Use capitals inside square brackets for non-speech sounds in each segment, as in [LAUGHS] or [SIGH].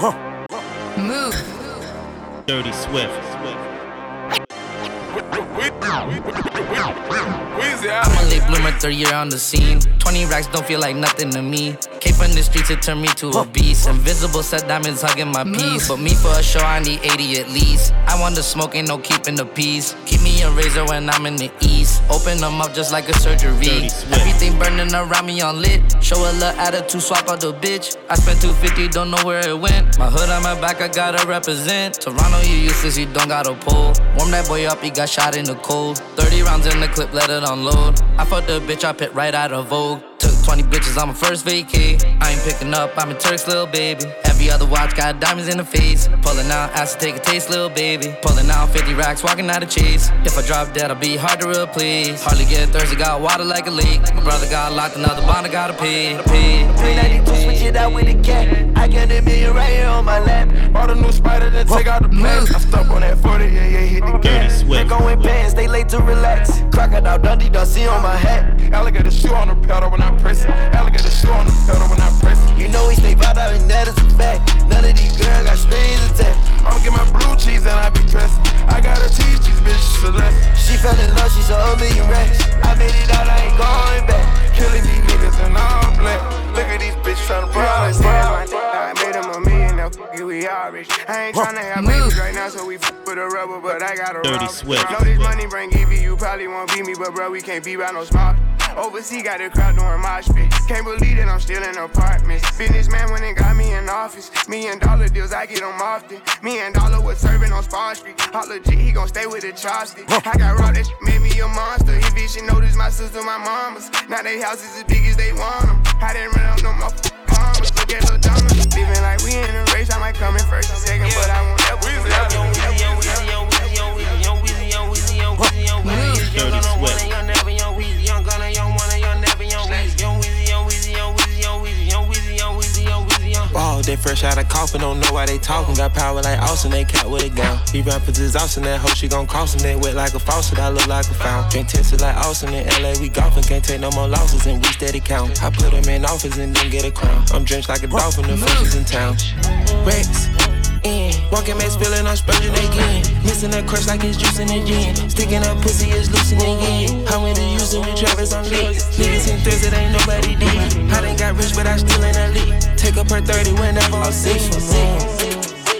Move. Dirty Swift. I'm a late bloomer, third year on the scene. 20 racks don't feel like nothing to me. Came from the streets, it turned me to a beast. Invisible set diamonds hugging my piece. But me for a show, I need 80 at least. I want the smoke, ain't no keeping the peace. Keep me a razor when I'm in the east. Open them up just like a surgery. Everything burning around me on lit. Show a little attitude, swap out the bitch. I spent 250, don't know where it went. My hood on my back, I gotta represent. Toronto, you useless, you don't got a pull. Warm that boy up, he got shot in the cold. 30 rounds in the clip, let it unload. I fucked the bitch, I pit right out of Vogue. Took 20 bitches on my first vacay. I ain't picking up, I'm a Turk's little baby. Every other watch got diamonds in the face. Pulling out, asked to take a taste, little baby. Pulling out 50 racks, walking out of chase. If I drop dead, I'll be hard to replace. Hardly get thirsty, got water like a leak. My brother got locked, another bond, I gotta pay. pay, pay, 392, switch it out with a cat. I got a million right here on my lap. Bought a new spider, then take out the pants. I'm stuck on that 40, yeah, yeah, hit the Dirty gas. Swift. Ain't going pants, they late to relax. Crocodile Dundee, Dusty on my hat. Alligator shoe on the pedal when I press it. Alligator shoe on the pedal when I press. You know he stay vibe out and that is a fact. None of these girls got strings attached. I'ma get my blue cheese and I be dressed. I got her teeth, these bitches celeste. She fell in love, she's a million racks. I made it out, I ain't going back. Killing these niggas in all black. Look at these bitches tryna Bro, bro. I made him a million, now fuck it, we all rich. I ain't tryna have Move. babies right now, so we fuck with a rubber, but I got a Dirty rob. Swift. Know this money bring Evie, you probably won't beat me, but bro, we can't be by no smart. Overseas got the crowd doing mosh pit. Can't believe that I'm still in apartments. Businessman went and got me in office. Million dollar deals, I get them often. Me and Dollar was serving on Spawn Street. All legit, he gon' stay with the chopstick. I got raw, that shit made me a monster. If bitch should notice my sister, my mamas. Now they houses as big as they want them. I didn't run up no more commas. Look at Lil Donna. Living like we in a race, I might come in first and second, but I won't ever. Dirty Swift. Fresh out of coffin, don't know why they talking. Got power like Austin, they cat with a gun. He rappers is Austin, that hoe she gon' cross him. They wet like a faucet, I look like a fountain. Drink tested like Austin in LA, we golfing. Can't take no more losses and we steady count. I put him in office and then get a crown. I'm drenched like a dolphin, the fishes in town. Rex, in. Walking max feeling I'm spurging again. Missing that crush like it's juicing again. Sticking up pussy is loosening again. Went to Houston with Travis on lit. Niggas in thirst, it ain't nobody did. I done got rich, but I still ain't elite. Take up her 30 whenever I'm sick.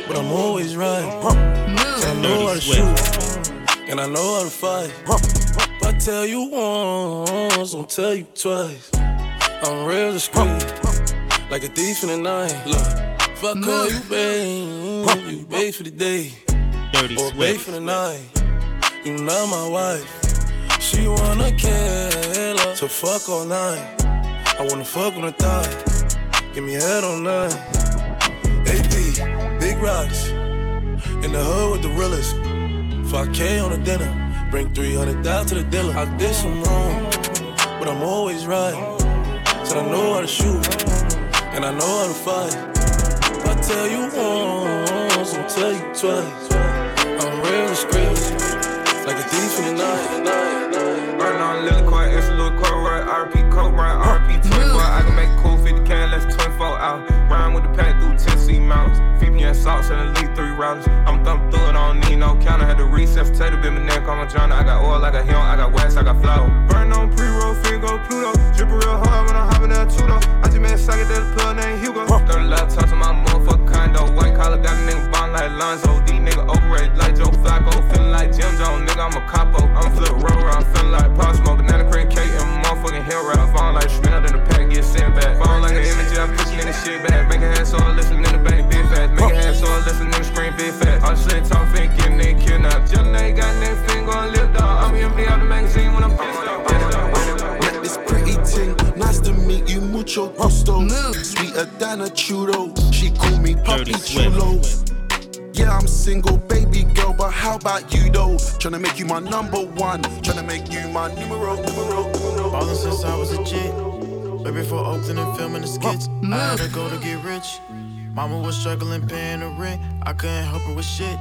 But I'm always right. I know how to shoot. And I know how to fight. If I tell you once, I'll tell you twice. I'm real discreet, like a thief in the night. Look, if I call you babe, you babe for the day, Dirty or babe Swift. for the night. You not my wife. She wanna kill her, so fuck all night. I wanna fuck on the thigh, give me head on nine. AP, big rocks, in the hood with the realest. 5K on the dinner, bring 300 down to the dealer. I did some wrong, but I'm always right. Said I know how to shoot, and I know how to fight. If I tell you once, I'll tell you twice. I'm real discreet, like a thief in the night. Burn on Lily Court, it's a little court, right? RP coat, right? RP 24. Tennessee mountains. VPN sauce and elite three rounds. I'm thumb through it, I don't need no counter. Had to recess, potato, bit my neck on my journal. I got oil, I got him, I got west, I got flour. Burn on pre roll, Figo, Pluto. Drip real hard when I'm hopping that Tudo. I just made a psychedelic pill named Hugo. Third laptop to my motherfucking condo. White collar got a nigga bond like Lonzo. These nigga overrated like Joe Flacco. Feeling like Jim Jones, nigga, I'm a capo. I'm flip roll, I'm feeling like Pop Smoke. Banana cream cake and motherfucking hill rap. Falling like Schmidt in the pack, get sent back. Falling like an image, I'm pushing in the shit back. Make a hand so I listen in the bank, big fat. Make a hand so I listen in the screen, big fat. All slit talk, fin, getting nigga kidnapped. Just nigga got nigga finger on lip dog. I'm empty out the magazine when I'm pissed off. Pissed off. Met this pretty ting, nice to meet you, mucho gusto. Mm. Sweeter than a churro, she call me Puppy Chulo. Yeah, I'm single, baby girl, but how about you though? Tryna make you my number one, tryna make you my numero, numero, numero. Ballin' since I was a kid. Way before Oakland and filming the skits. I had to go to get rich. Mama was struggling paying the rent. I couldn't help her with shit.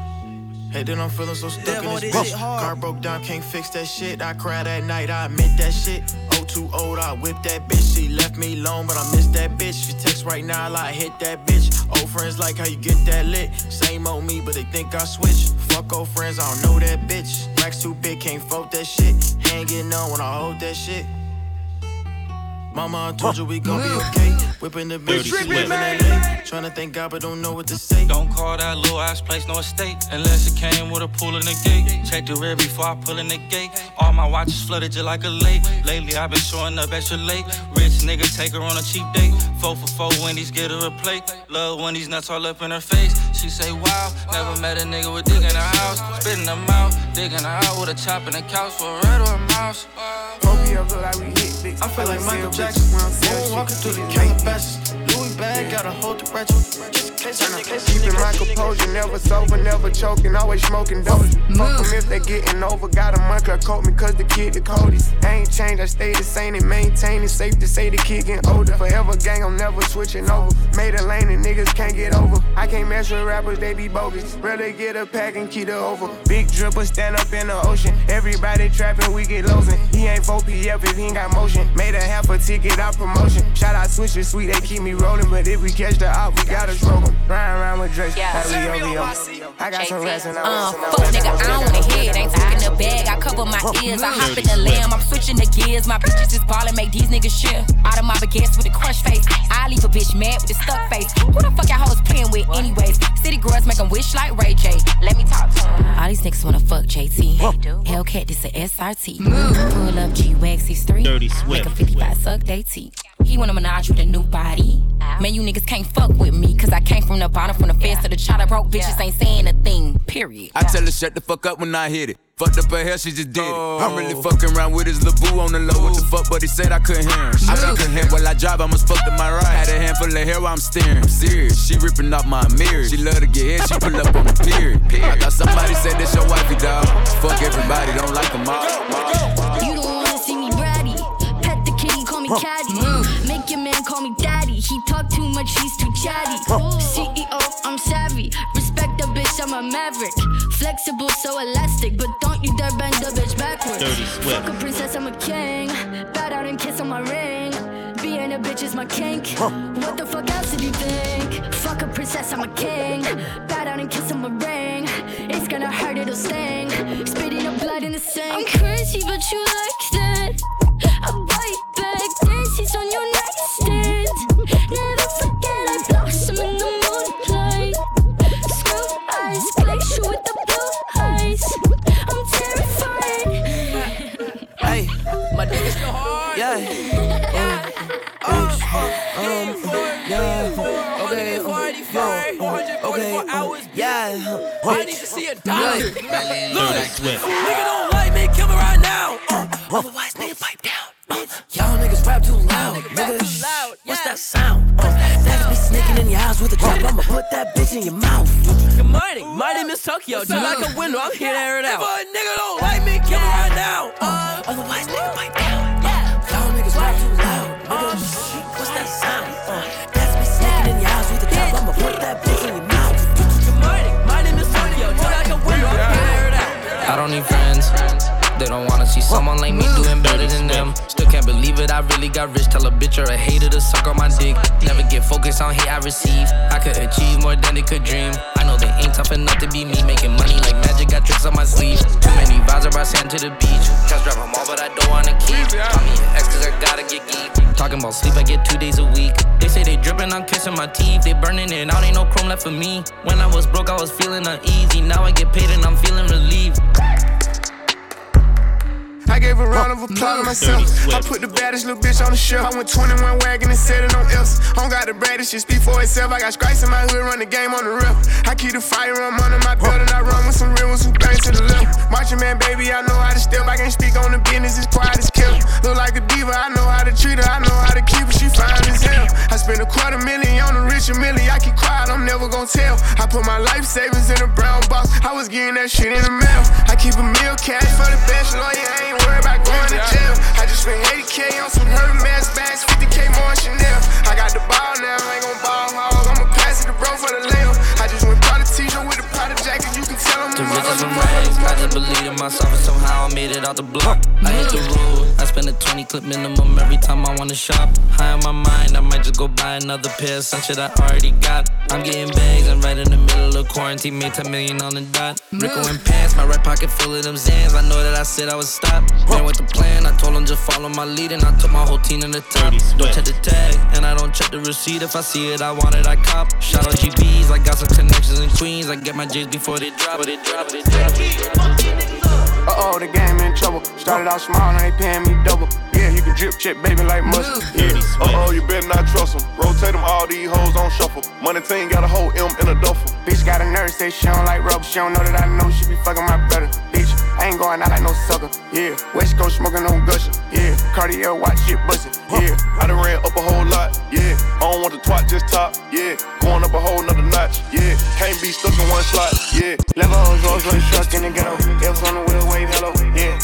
Hey, then I'm feeling so stuck in this bitch. Car broke down, can't fix that shit. I cried at night, I admit that shit. Oh, too old, I whipped that bitch. She left me alone, but I miss that bitch. She text right now, I like hit that bitch. Old friends like how you get that lit. Same old me, but they think I switch. Fuck old friends, I don't know that bitch. Racks too big, can't fuck that shit. Hanging on when I hold that shit. Mama, I told you we gon' be okay. Whipping the bitch, she Dirty live in Swift. LA. Tryna thank God, but don't know what to say. Don't call that little ass place no estate unless it came with a pool in the gate. Check the rear before I pull in the gate. All my watches flooded just like a lake. Lately I've been showing up extra late. Rich nigga take her on a cheap date. Four for four Wendy's get her a plate. Love when these nuts all up in her face. She say wow, never met a nigga with dick in her house. Spitting them out, digging her out with a chop in the couch for a red or a mouse. Look like we hit big. I feel like Michael Jackson. Jackson. When I'm walking through the Calabasas. Bag, gotta hold the retro. Keeping my composure, never sober, never choking, always smoking dope. Fuck them if they getting over, got a cut coat me cause the kid the coldest. I ain't changed, I stay the same and maintain it. Safe to say the kid getting older. Forever gang, I'm never switching over. Made a lane and niggas can't get over. I can't mess with rappers, they be bogus. Rather get a pack and keep it over. Big dripper, stand up in the ocean. Everybody trapping, we get losing. He ain't 4PF if he ain't got motion. Made a half a ticket out promotion. Shout out Switcher Sweet, they keep me rolling. But if we catch the op, we gotta stroke 'em. Ride around with Drake, Yeah. yeah. like we OVO. I got some rats and I Uh, fuck nigga, I don't wanna hear it. Ain't talking the bag, I cover my ears. I hop in the lamb, I'm switching the gears. My bitches is ballin', make these niggas shit. Out of my baguettes with a crush face. I leave a bitch mad with a stuck face. Who the fuck y'all hoes playing with, anyways? City girls make 'em wish like Ray J. Let me talk to 'em. All these niggas wanna fuck JT. Hey dude, Hellcat, this a SRT. Pull up G Wags, he's three. Dirty Make a 55 suck they teeth. He wanna menage with a new body. Man, you niggas can't fuck with me, cause I came from the bottom, from the fence to the chopper. Broke bitches ain't saying a thing, period. I tell her shut the fuck up when I hit it. Fucked up her hair, she just did it. Oh. I'm really fucking around with his LeBoo on the low. What the fuck, but he said I couldn't hear him. I couldn't hear while I drive, I must fuck to my right. Had a handful of hair while I'm steering. I'm serious, she ripping off my mirror. She love to get hit, she pull up on the pier. I thought somebody said this your wifey, dog. Fuck everybody, don't like them all. You don't wanna see me bratty. Pet the kitty, call me caddy. Make your man call me daddy. He talk too much, he's too chatty. CEO, I'm savvy. Respect the bitch, I'm a maverick. Flexible, so elastic, but don't you dare bend the bitch backwards. Dirty Swift. Fuck a princess, I'm a king. Bow down and kiss on my ring. Being a bitch is my kink. What the fuck else did you think? Fuck a princess, I'm a king. Bow down and kiss on my ring. It's gonna hurt, it'll sting. Spitting up blood in the sink. I'm crazy, but you like okay, yeah. I need to see a. Dirty Swift. Nigga don't like me, kill me right now. Uh, otherwise, nigga, pipe down. Uh, y'all niggas rap too loud, Nigga, niggas. What's that sound? Uh, that's me sneaking in your house with a trap. I'ma put that bitch in your mouth. Good morning, my name is Tokyo. Just like a window, I'm here to air it out. If a nigga don't like me, kill me right now. Uh, otherwise, nigga, pipe down. Don't need friends. They don't wanna see someone like me doing better than them. Can't believe it, I really got rich. Tell a bitch or a hater to suck on my dick. Never get focused on hate I receive. I could achieve more than they could dream. I know they ain't tough enough to be me. Making money like magic, got tricks on my sleeve. Too many vibes are brought sand to the beach. Test drive them all, but I don't wanna keep. Call me an ex cause I gotta get geek. Talking about sleep, I get two days a week. They say they dripping, I'm kissing my teeth. They burning it out, ain't no chrome left for me. When I was broke, I was feeling uneasy. Now I get paid and I'm feeling relieved. I gave a round of applause to myself. I put the baddest little bitch on the shelf. I went 21 wagon and set it on else. I don't got the baddest, just for itself, I got scratch in my hood, run the game on the roof. I keep the fire on under my belt and I run with some real ones who bang to the left. Marching man, baby, I know how to step. I can speak on the business, it's quiet as kill. Look like a diva, I know how to treat her, I know how to keep her, she fine as hell. I spend a quarter million on a rich and million. I keep quiet, I'm never gonna tell. I put my life savings in a brown box, I was getting that shit in the mail. I keep a meal cash for the best lawyer, I ain't worried about going to jail. I just spent 80k on some Hermès bags, 50k more Chanel. Got the ball now, I ain't gon' ball hog. I'ma pass it to bro for the layup. The riches from rags, I just believe in myself and somehow I made it out the block. I hit the road, I spend a 20k clip minimum every time I wanna shop. High on my mind, I might just go buy another pair of some shit I already got. I'm getting bags, I'm right in the middle of quarantine, made 10 million on the dot. Rico and pants, my right pocket full of them Xans. I know that I said I would stop. Man with the plan, I told him just follow my lead, and I took my whole team in the top. Don't check the tag, and I don't check the receipt. If I see it, I want it, I cop. Shout out GBs, I got some connections in Queens. I get my J's before they drop, it drop, it drop. Uh oh, the game in trouble. Started out small, now they paying me double. Yeah, you can drip chip, baby, like mustard. Yeah. Uh oh, you better not trust them. Rotate them, all these hoes on shuffle. Money team got a whole M in a duffel. Bitch got a nurse, say she don't like rubber. She don't know that I know she be fucking my brother. I ain't going out like no sucker. Yeah, West Coast smoking on gusher. Yeah, Cartier watch shit bustin'. Yeah, I done ran up a whole lot. Yeah, I don't want the twat, just top. Yeah, going up a whole nother notch. Yeah, can't be stuck in one slot. Yeah, Levels, Rolls Royce truck in the ghetto. F's on the wheel, wave hello. Yeah,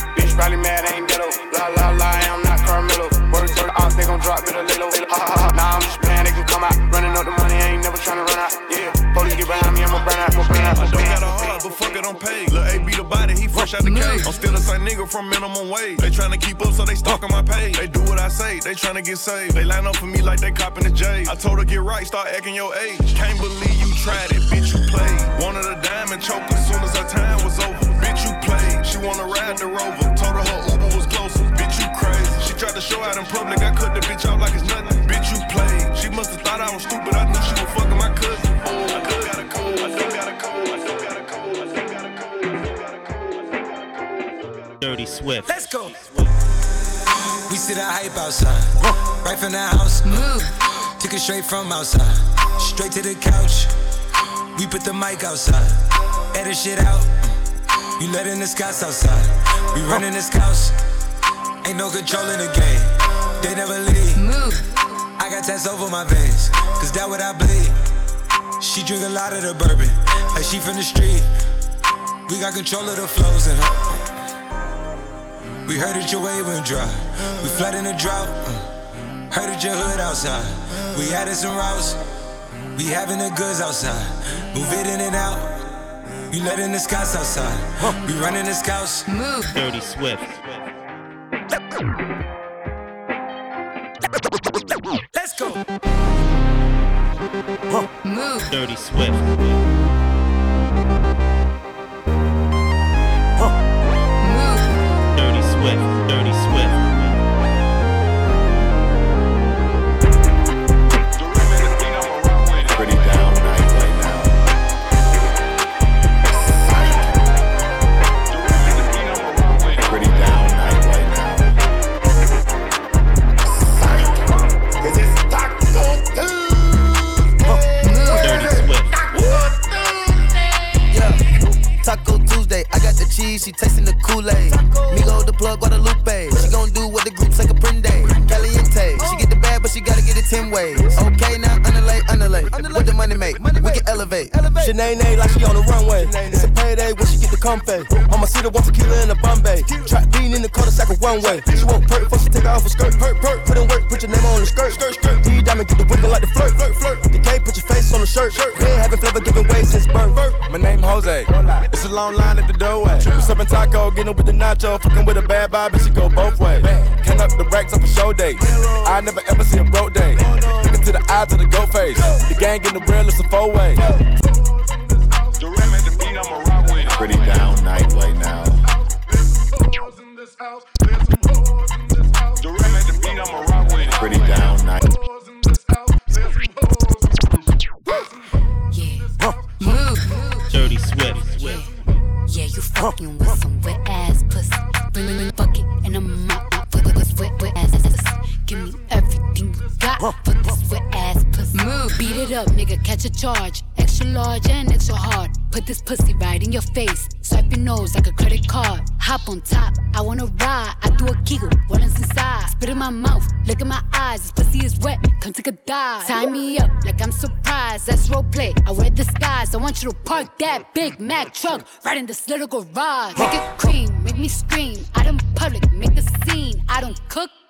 from minimum wage. They tryna keep up, so they stalking my page. They do what I say, they tryna get saved. They line up for me like they copping the J. I told her get right, start acting your age. Can't believe you tried it, bitch, you played. Wanted a diamond choke as soon as her time was over. Bitch, you played. She wanna ride the rover. Told her her Uber was closer. Bitch, you crazy. She tried to show out in public. I cut the bitch out like it's nothing. Bitch, you played. She must have thought I was stupid. I Swift. Let's go. We see the hype outside, right from the house. Move. Took it straight from outside, straight to the couch. We put the mic outside, edit shit out. You letting the scouts outside. We running this house. Ain't no control in the game. They never leave. Move. I got tats over my veins, cause that what I bleed. She drink a lot of the bourbon, like she from the street. We got control of the flows in her. We heard that your way went dry. We flood in a drought. uh. Heard that your hood outside. We added some routes. We having the goods outside. Move it in and out. You letting the scouts outside. We running the scouts. Move. Dirty Swift. Let's go. Move. Dirty Swift. Cul-de-sac of one way. She won't perk before she take her off her skirt. Perk, perk. Put in work, put your name on the skirt. Skirt, skirt. D diamond, get the whipping like the flirt. Flirt, flirt. The K, put your face on the shirt. Shirt. Been having flavor giving way since birth. My name Jose. It's a long line at the doorway. Serving taco, getting with the nacho, fucking with a bad vibe, and she go both ways. Count up the racks up a show day. I never ever see a broke day. Looking to the eyes of the goat face. The gang in the real, it's a four way. Pretty down night right Play. I wear disguise. I want you to park that Big Mac truck right in this little garage. Make it cream, make me scream. Out in public, make a scene. I don't cook.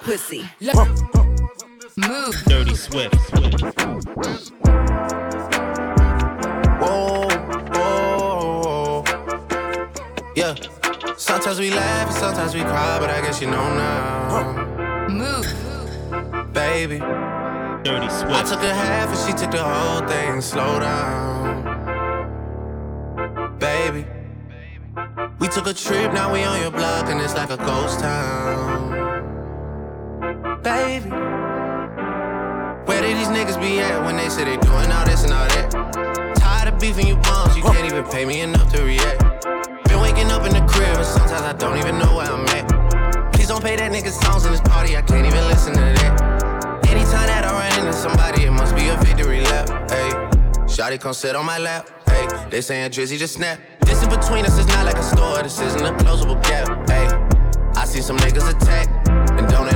pussy. Move. Dirty Swift. Whoa, whoa, yeah. Sometimes we laugh, and sometimes we cry, but I guess you know now. Move. Baby. Dirty Swift. I took a half and she took the whole thing. Slow down. Baby. We took a trip, now we on your block, and it's like a ghost town. Baby. Where did these niggas be at when they say they doing all this and all that? Tired of beefing you bums, you can't even pay me enough to react. Been waking up in the crib, and sometimes I don't even know where I'm at. Please don't play that nigga songs in this party, I can't even listen to that. Anytime that I run into somebody, it must be a victory lap. Hey, Shotty come sit on my lap. Hey, they saying Drizzy just snap. This in between us is not like a store, this isn't a closable gap. Hey, I see some niggas attack and don't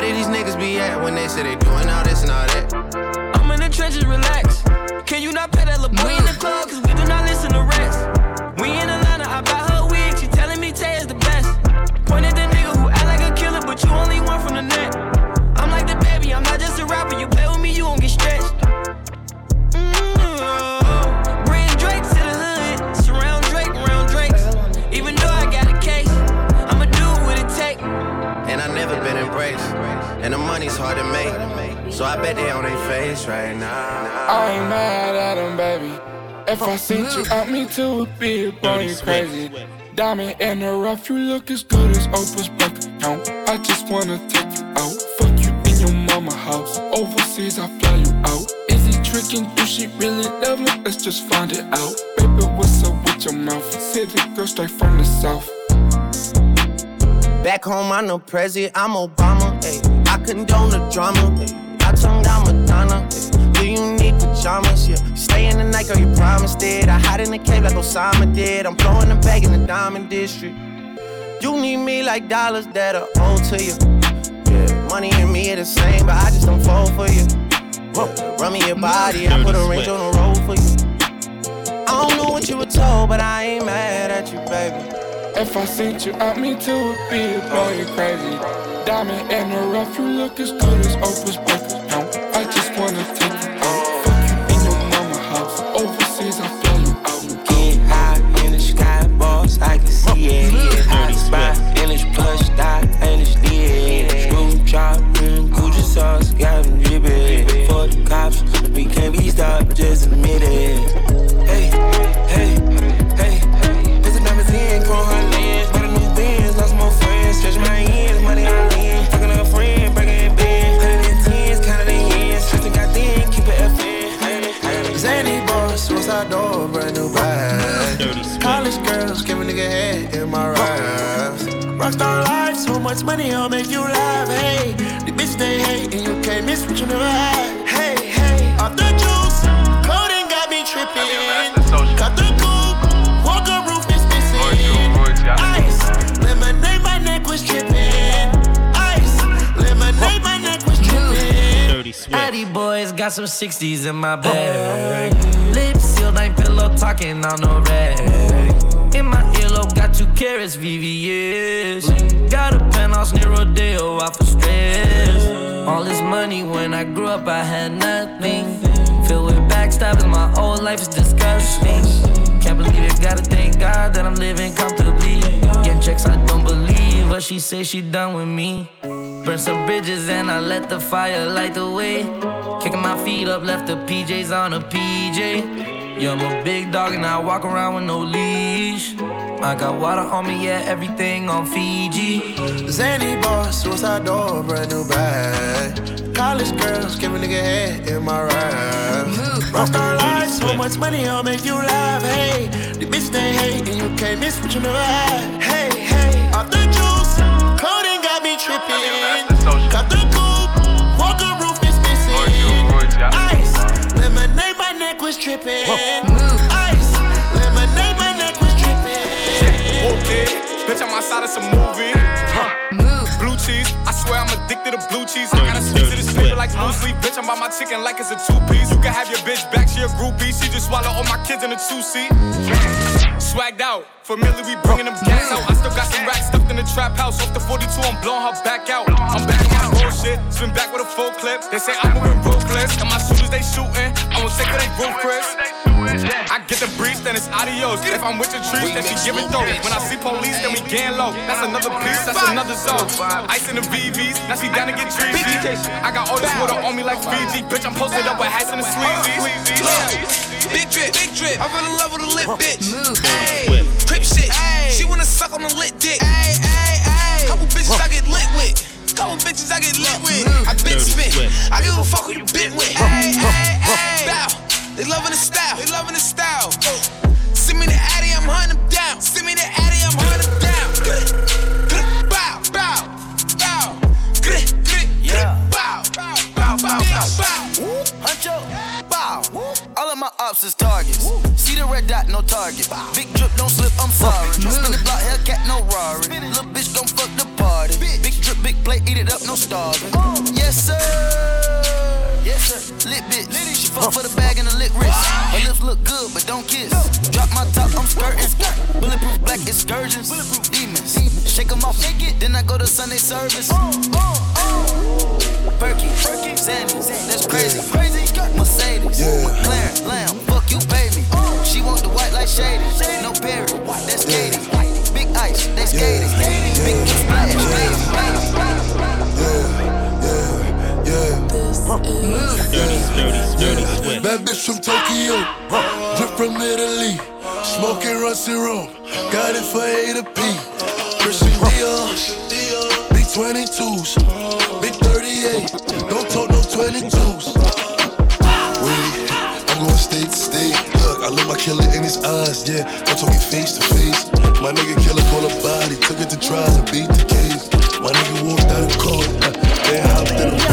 Where did these niggas be at when they say they doing all this and all that? I'm in the trenches, relax. Can you not pay that in the club? Cause we do not listen to rest. And the money's hard to make. So I bet they on their face right now. I ain't mad at him, baby. If I sent you out, me too would be a boy, you crazy. Diamond in the rough, you look as good as Oprah's bank account. I just wanna take you out, fuck you in your mama house. Overseas, I fly you out. Is he tricking? Do she really love me? Let's just find it out. Baby, what's up with your mouth? City girl straight from the south. Back home, I'm no president, I'm Obama. Condone the drama. Ay. I tongue down Madonna. Do you need pajamas? Yeah. Stay in the night, girl, you promised it. I hide in the cave like Osama did. I'm blowing the bag in the diamond district. You need me like dollars that are owed to you. Yeah, money and me are the same, but I just don't fall for you. Yeah, run me your body, I put a range on the road for you. I don't know what you were told, but I ain't mad at you, baby. If I sent you out, me too would be boy, you crazy. Diamond in the rough, you look as good as Oprah's bank much money, I'll make you laugh. Hey, the bitch they hate, and you can't miss what you never had. Hey, hey, off the juice, coding got me tripping. Cut the coupe, walker roof is missing. Ice, lemonade, my neck was tripping. Ice, lemonade, my neck was tripping. Addy boys got some 60s in my bag. Lips sealed, ain't pillow talking on no rag. Carrots, VVS. Got a penthouse near Rodeo, off for stress. All this money when I grew up, I had nothing. Filled with backstabbing, my whole life is disgusting. Can't believe it, gotta thank God that I'm living comfortably. Getting checks, I don't believe, but she say she done with me. Burn some bridges and I let the fire light the way. Kicking my feet up, left the PJs on a PJ. Yeah, I'm a big dog and I walk around with no leash. I got water on me, yeah, everything on Fiji. Zany boss, suicide door, brand new bag. College girls, give a nigga head in my ride. Rockstar life, so much money, I'll make you laugh. Hey, the bitch they hate, and you can't miss what you never had. Hey, hey, off the juice, coding got me tripping. Got the coupe, walker roof is missing. Ice, lemonade, my neck was tripping. Bitch, I'm outside of some movie. Huh. Blue cheese, I swear I'm addicted to blue cheese. I gotta stick to this paper like blue sleep. Bitch, I'm by my chicken like it's a two piece. You can have your bitch back, she a groupie. She just swallow all my kids in a two seat. Swagged out, familiar, we bringing them gas out. I still got some racks stuffed in the trap house. Off the 42, I'm blowing her back out. I'm back on my bullshit, spin back with a full clip. They say I'm moving ruthless, and my shooters they shooting. I won't take it, they roof, Chris. I get the breeze, then it's adios. If I'm with your trees, then she give it though. When I see police, then we gang low. That's another piece, that's another zone. Ice in the VVs, now she down to get treachy. I got all this water on me like Fiji. Bitch, I'm posted up with hats and the sleezies. Big drip, big drip. I fell in love with a lit bitch. Ayy, crip shit. She wanna suck on a lit dick. Ayy, ayy, ayy. Couple bitches I get lit with. Couple bitches I get lit with. I been spit. I give a fuck who you been with. Ayy, ayy, ayy. Bow. They loving the style. They loving the style. Send me the Addy, I'm hunting them down. Send me the Addy, I'm hunting them down. Bow, bow, bow. Yeah. Bow, bow, bow, bow, bow, bow. Huncho, bow. All of my ops is targets. See the red dot, no target. Big drip, don't slip, I'm sorry. Spin the block, Hellcat, no Rari. Little bitch, gon' fuck the party. Big drip, big plate, eat it up, no starving. Yes, sir. Yes, sir. Lit bitch. She fuck for the bag and the lit wrist. Her lips look good, but don't kiss. Drop my top, I'm skirting. Bulletproof black excursions. Demons. Shake them off, Shake it. then I go to Sunday service. Oh, oh, oh. Perky, Sandy, that's crazy. Mercedes, McLaren, Lamb, fuck you, baby. me. She want the white like shady. No Perry, that's Katie. Big ice, they skating. Big splash, Bad bitch from Tokyo, drip from Italy, smoking rusty rum, got it for A to P. Christian Dior, big 22s, big 38, don't talk no 22s. Wait, I'm going state to state. Look, I look my killer in his eyes, yeah. I'm talking face to face. My nigga killer call a body, took it to trial and beat the case. My nigga walked out of court, uh, then hopped in the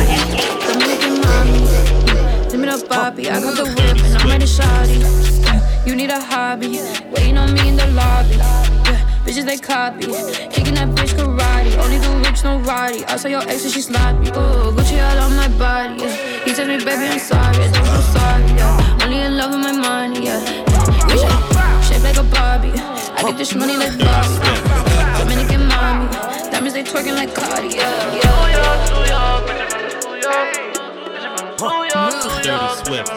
Bobby, I got the whip and I'm ready shawty. You need a hobby, waiting on me in the lobby. Yeah, bitches they copy, kicking that bitch karate. Only the rich, no roddy. I saw your ex and she sloppy. Oh, Gucci all on my body. Yeah. He tells me, baby, I'm sorry. I don't feel sorry. Yeah. Only in love with my money. Yeah. You shape, shape like a Barbie. I get this money like Bobby. Dominican mommy, diamonds they twerking like Cardi. Yeah, yeah. Dirty Swift.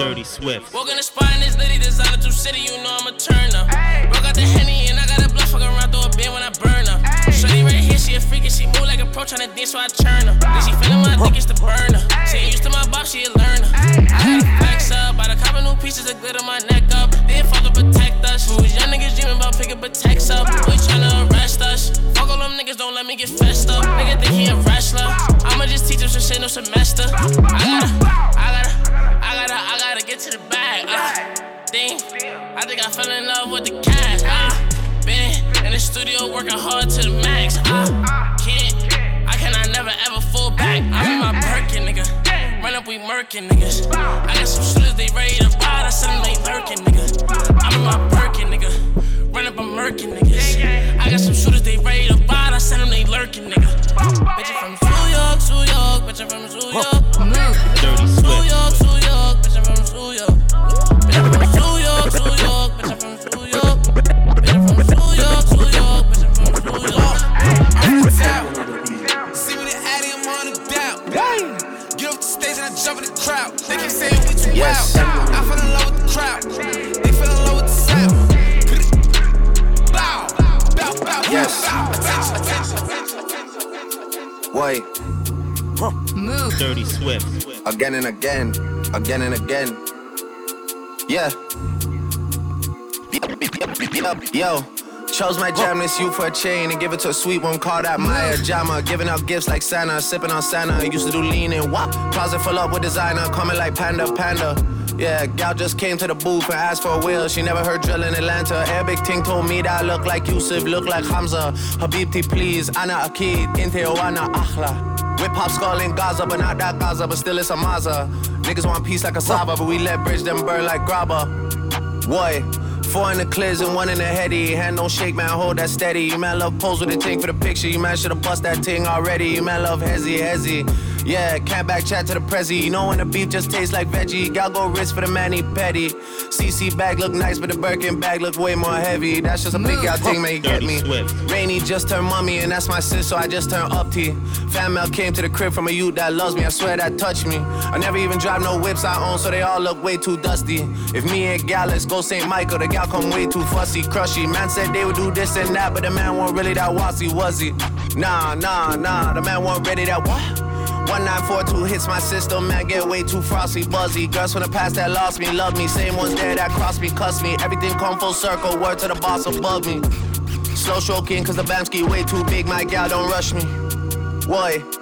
Dirty Swift. Walk in the spot in this litty designer through city, you know I'm a turner. Broke out the henny and I got a blunt fucking around through a bin when I burn her. Shorty right here, she a freak and she move like a pro tryna dance, so I churn her. Then she feeling my dick, it's the burner. She ain't used to my box, she a learner. I gotta flex up, I done cop new pieces of glitter my neck up. Then father protect us. Who's young niggas dreaming about picking text up. Get fessed up. Nigga think he a wrestler. I'ma just teach him some shit, no semester. I gotta, I gotta, I gotta, I gotta get to the bag. Uh, damn, I think I fell in love with the cash. Uh, been in the studio working hard to the max. Uh, can't, I cannot never ever fall back. I'm in my Birkin, nigga. Run up, we murking niggas. I got some shooters, they ready to ride. I said them they lurking, nigga. I'm in my Birkin, nigga. Run up, I'm murking niggas. I got some shooters, they ready said them they lurking, nigga. Bitch, I'm from New York, New York. Bitch, I'm from New York. Dirty New York, New York. Bitch, I'm from New York. Bitch, I'm from New York, New York. Bitch, I'm from New York. Bitch, I'm from New York, New York. Bitch, I'm from New York. I'm town. See me the Addy, I'm on the down. Get off the stage and I jump in the crowd. They keep saying we too Yes. wild. Wait. Move. Dirty Swift. Again and again. Again and again. Yeah. Yo. Chose my jam this you for a chain and give it to a sweet one called out Maya Jama. Giving out gifts like Santa, sipping on Santa. Used to do lean and wop. Closet full up with designer, coming like Panda Panda. Yeah, gal just came to the booth and asked for a wheel. She never heard drill in Atlanta. Arabic ting told me that I look like Yusuf, look like Hamza. Habibti, please. Ana Akid, Inte Oana Akhla. Whip hop skull in Gaza, but not that Gaza, but still it's a Maza. Niggas want peace like a Saba, but we let bridge them burn like grabber. Boy, Four in the clears and one in the heady. Hand don't shake, man, hold that steady. You man love pose with a ting for the picture. You man should've bust that ting already. You man love hezzy, hezzy. Yeah, can't back chat to the prezi. You know when the beef just tastes like veggie. Gal go rich for the manny petty. CC bag look nice, but the Birkin bag look way more heavy. That's just a big gal thing, man, you get me. Rainy just turned mummy, and that's my sis, so I just turned up T. Fan mail came to the crib from a youth that loves me. I swear that touched me. I never even drive no whips I own, so they all look way too dusty. If me and gal, let's go St. Michael. The gal come way too fussy, crushy. Man said they would do this and that, but the man wasn't really that wassy, was he? Nah, nah, nah. The man wasn't ready that what? 1942 hits my system, man, get way too frosty, buzzy. Girls from the past that lost me, love me. Same ones there that crossed me, cuss me. Everything come full circle, word to the boss above me. Slow stroking, cause the Bamski way too big, my gal don't rush me. What?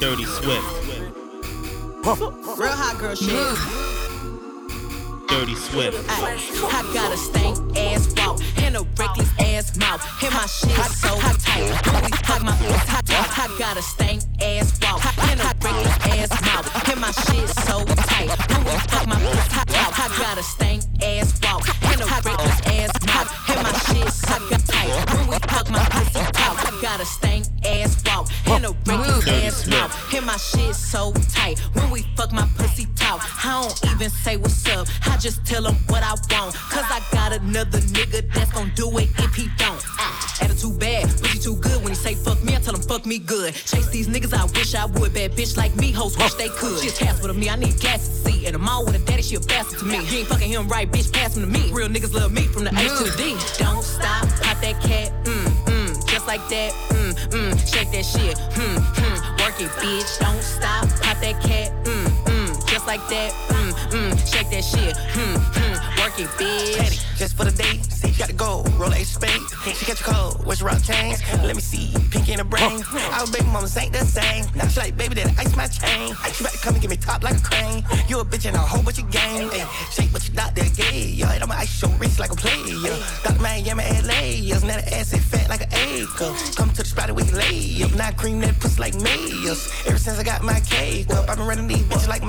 Dirty Swift. Real hot girl shit. Dirty Swift. Ay, I got a stank ass walk and a reckless ass mouth. And my shit so tight. Hot my hot, hot. I got a stank ass walk and a reckless ass mouth. And my shit so tight. Hot my hot. I got a stank ass walk and a reckless ass mouth. And my shit so tight. Really hot my pussy talk. I got a stank ass walk and a reckless ass mouth. And my shit so tight. When we fuck my pussy talk, I don't even say what's up. I just tell him what I want. Cause I got another nigga that's gon' do it if he don't. Ah, me, good. Chase these niggas, I wish I would. Bad bitch like me, hoes wish they could. She's half of me, I need gas to see. And I'm all with a daddy, she a bastard to me. You ain't fucking him right, bitch, pass him to me. Real niggas love me from the H to the D. Don't stop, pop that cat, mm, mm, just like that, mm, mm, shake that shit, hmm, hmm, work it, bitch. Don't stop, pop that cat, mm, mm, like that, mm, mm, shake that shit, hmm, hmm, work it, bitch. Just for the day, see, you gotta go. Roll a spade. She catch a cold. Where's your rock chains? Let me see. Pink in the brain. Our baby mamas ain't the same. Now she like, baby, that ice my chain. You better come and get me top like a crane. You a bitch and a whole bunch of game. Ay, shake what you not that gay. Yo, and I'ma ice your wrist like a player. Dr. Miami, LA. Yes, now the ass is fat like an acre. Come to the spot we lay up. Now cream that pussy like mayors. Ever since I got my cake up, I've been running these bitches like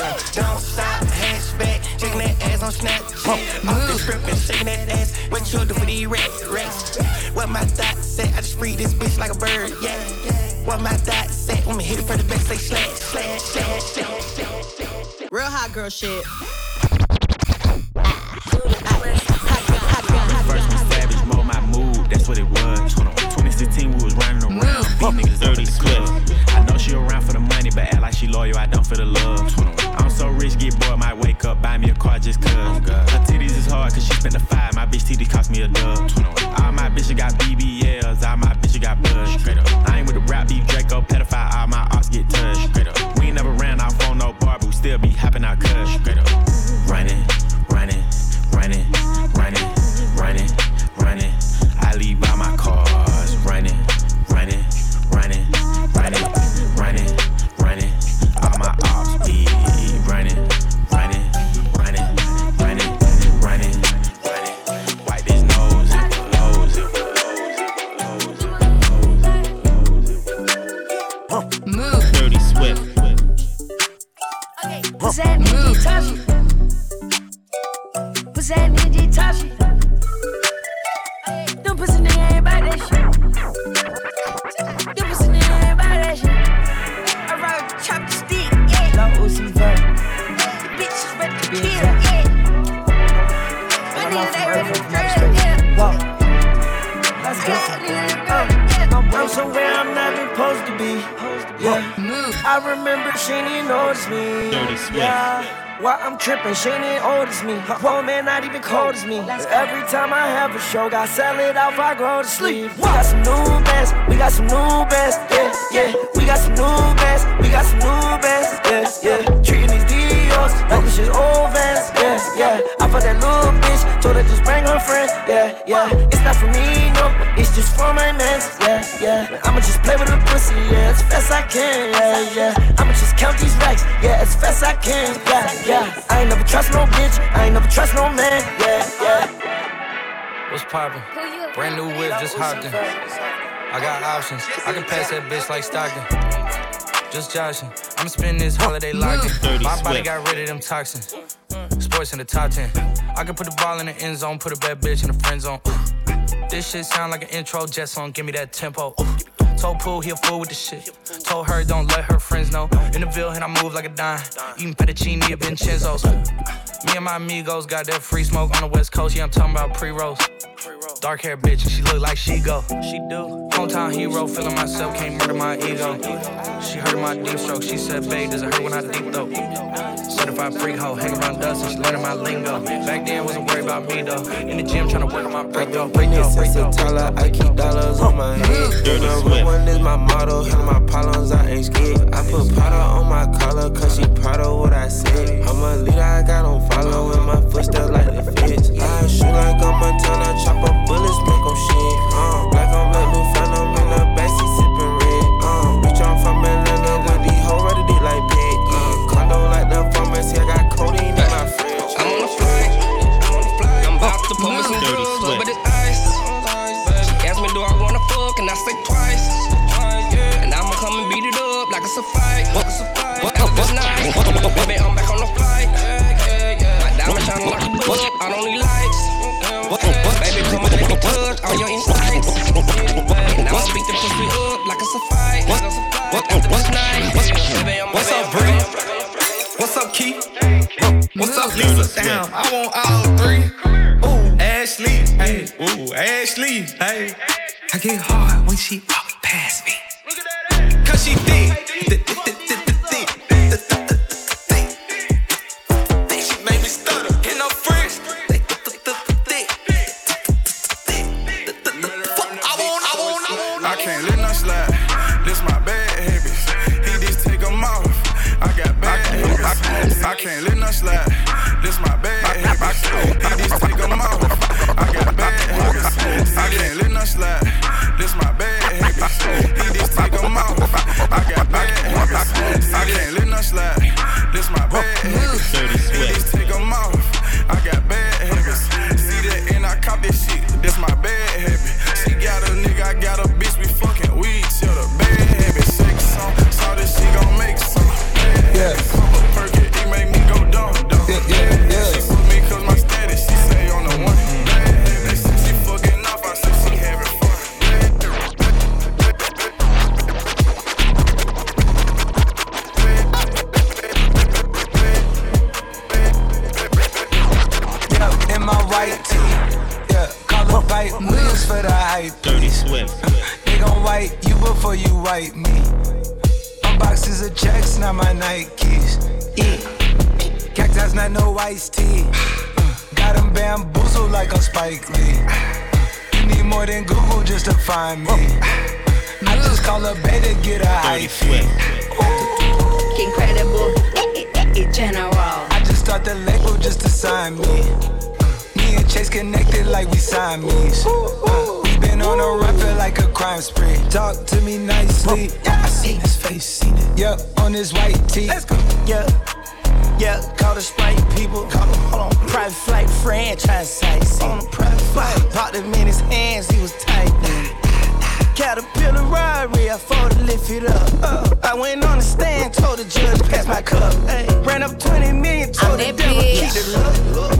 mayor. Don't stop, hatchback. Shaking that ass on Snapchat. Off the strip and shaking that ass. What you do for these rats, rats? What my thought said, I just free this bitch like a bird, yeah. What my thought said, when me hit it for the back, say slash, slash, slash, slash. Real hot girl shit. First was savage, my mood, that's what it was. 2016, we was running around, beat niggas dirty swift. I know she around for the money, but act like she loyal, I don't for the love. So rich, get bored, might wake up, buy me a car just cuz. Her titties is hard, cause she spent the five, my bitch titties cost me a dub. All my bitches got BBLs, all my bitches got buzz. I ain't with the rap beef, Draco, pedophile, all my arts get touched. We ain't never ran off on no bar, but we still be hopping out cuss. Time I have a show, got sell it off, I go to sleep. We got some new bands, we got some new bands, yeah, yeah. We got some new bands, we got some new bands, yeah, yeah. Treating these Dios like this is old vans, yeah, yeah. I fuck that little bitch, told her just bring her friends, yeah, yeah. It's not for me, no, it's just for my mans, yeah, yeah. I'ma just play with the pussy, yeah, as fast I can, yeah, yeah. I'ma just count these racks, yeah, as fast I can, yeah yeah. I ain't never trust no bitch, I ain't never trust no man, yeah, yeah. What's poppin'? Brand new whip, just hopped in. I got options, I can pass that bitch like Stockton. Just joshing, I'ma spend this holiday locked in. My body got rid of them toxins. Sports in the top 10. I can put the ball in the end zone, put a bad bitch in the friend zone. This shit sound like an intro jet song, give me that tempo. Told Pooh he a fool with the shit. Told her don't let her friends know. In the Ville, and I move like a dime. Eating fettuccine at Vincenzo's. Me and my amigos got that free smoke on the west coast. Yeah, I'm talking about pre-rolls. Dark hair bitch, she look like she go. She do. Hometown hero, feeling myself, can't murder my ego. She heard my deep stroke, she said, babe, does it hurt when I deep though? Certified freak hoe, hang around dust, and she learning my lingo. Back then, wasn't worried about me though. In the gym, trying to work on my break though. Break though, break though. I keep dollars on my head. Dirty Swift. One is my motto, handle my problems, I ain't scared. I put powder on my collar, cause she proud of what I said. I'm a leader, I got on follow, and my footsteps like the feds. I shoot like I'm a Montana, chop up bullets, make them Baby, come touch all your beat the pussy up like a What's up, Bree? What's up, Keith? What's up, Lisa? I want all three. Ooh, Ashley. Hey, ooh, Ashley. Hey. I get hard when she walk past me. Want. I can't slide. This my bad habits. He just take 'em off. I got bad habits. I can't let none slide. This my bad habits. He just take 'em off. I got bad habits. I can't let none slide. This my bad habits. He just take 'em off. I got bad habits. I can't let none slide. This my bad habits. He just take 'em off. Find me. I just call a bay to get a high fee. Incredible, eh, eh, eh, general. I just start the label just to sign me. Me and Chase connected like we Siamese. Uh, we been on a run, feel like a crime spree. Talk to me nicely. I seen his face, seen it. Yeah, on his white tee. Let's go. Yeah, yeah, call the sprite people. Call them, hold on. Private flight franchise sites. On a private flight. Popped him in his hands, he was tight. Caterpillar robbery, I fought to lift it up. Uh, I went on the stand, told the judge, pass my cup. Ay, ran up 20 million, told the devil, keep the love.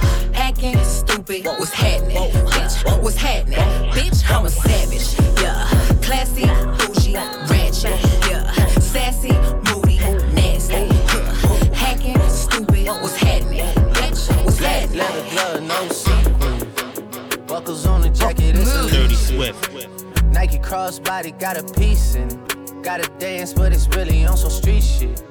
Acting stupid, what's happening? Bitch, what's happening? Bitch, I'm a savage, yeah. Classy, bougie, ratchet, yeah. Sassy, moody, nasty, hacking, stupid, what's happening? Bitch, what's happening? Leather glove, no sequin. Buckles on the jacket, it's a Dirty Swift. Nike crossbody got a piece in it. Gotta dance, but it's really on some street shit.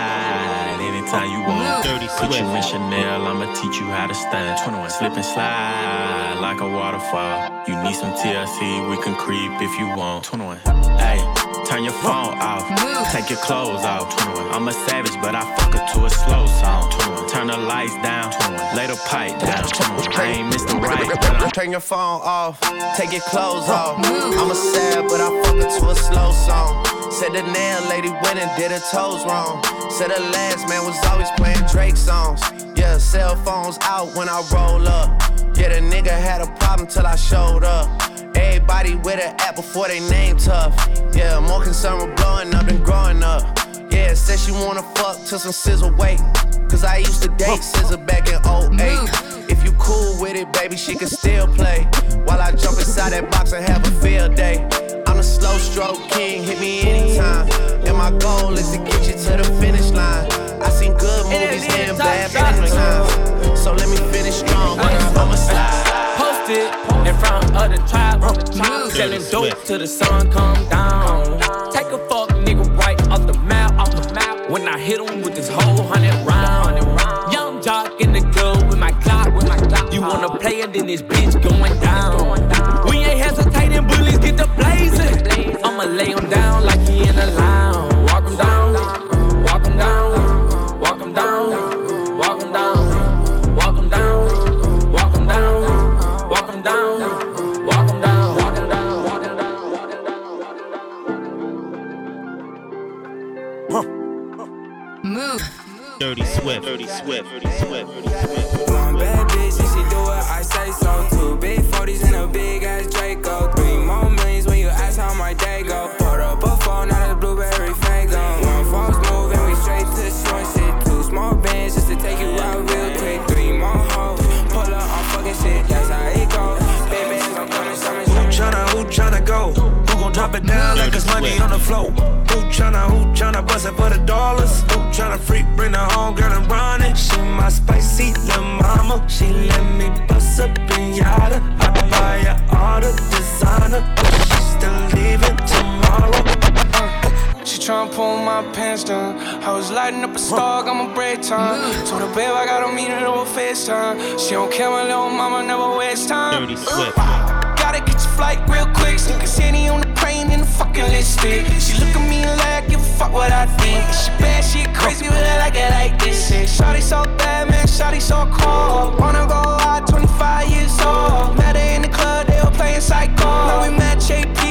Put you in Chanel, I'ma teach you how to stand. 21 slip and slide like a waterfall. You need some TLC, we can creep if you want. 21. Hey, turn your phone off. Take your clothes off. 21. I'm a savage, but I fuck her to a slow song. 21. Turn the lights down. 21. Lay the pipe down. 21. I ain't Mr. Right, Turn your phone off. Take your clothes off. I'm a savage, but I fuck her to a slow song. Said the nail lady went and did her toes wrong. Said the last man was always playing Drake songs. Yeah, cell phones out when I roll up. Yeah, the nigga had a problem till I showed up. Everybody with an app before they name tough. Yeah, more concerned with blowing up than growing up. Yeah, said she wanna fuck till some sizzle wait. Cause I used to date SZA back in 08. If you cool with it, baby, she can still play. While I jump inside that box and have a field day. I'm a slow stroke king, hit me anytime. And my goal is to get you to the finish line. I seen good movies and bad times. So let me finish strong, I'ma slide. Posted in front of the tribe, selling dope till the sun come down. Take a fuck nigga right off the map, off the map. When I hit him with this whole hundred round. Young jock in the club with my clock, with my clock. You wanna play it, then this bitch going down. lay him down like he in a lounge. Walk him down, walk him down, walk him down, walk him down, walk him down, walk him down, walk him down. Move. Dirty Swift, Dirty Swift, Dirty Swift, Dirty Swift. One bad bitch, she do what I say so too. Big 40s and a big ass drop it down like it's money on the floor? Who tryna, who tryna bust it for the dollars? Who tryna freak, bring the home girl and run it? She my spicy little mama. She let me bust up in yada. I buy her all the designer. She's still leaving tomorrow. She tryna pull my pants down. I was lighting up a star, got my break time. Told her, babe, I got a meeting over FaceTime. She don't care, my little mama never waste time. Dirty Swift. Gotta get your flight real quick. Stick a city on the in the fucking listed. Eh? She look at me like, a fuck what I think. She bad, she crazy, but I like it like this. Shit. Shawty so bad, man, shawty so cold. Wanna go out, 25 years old. Met her in the club, they were playing psycho. Now we met JP's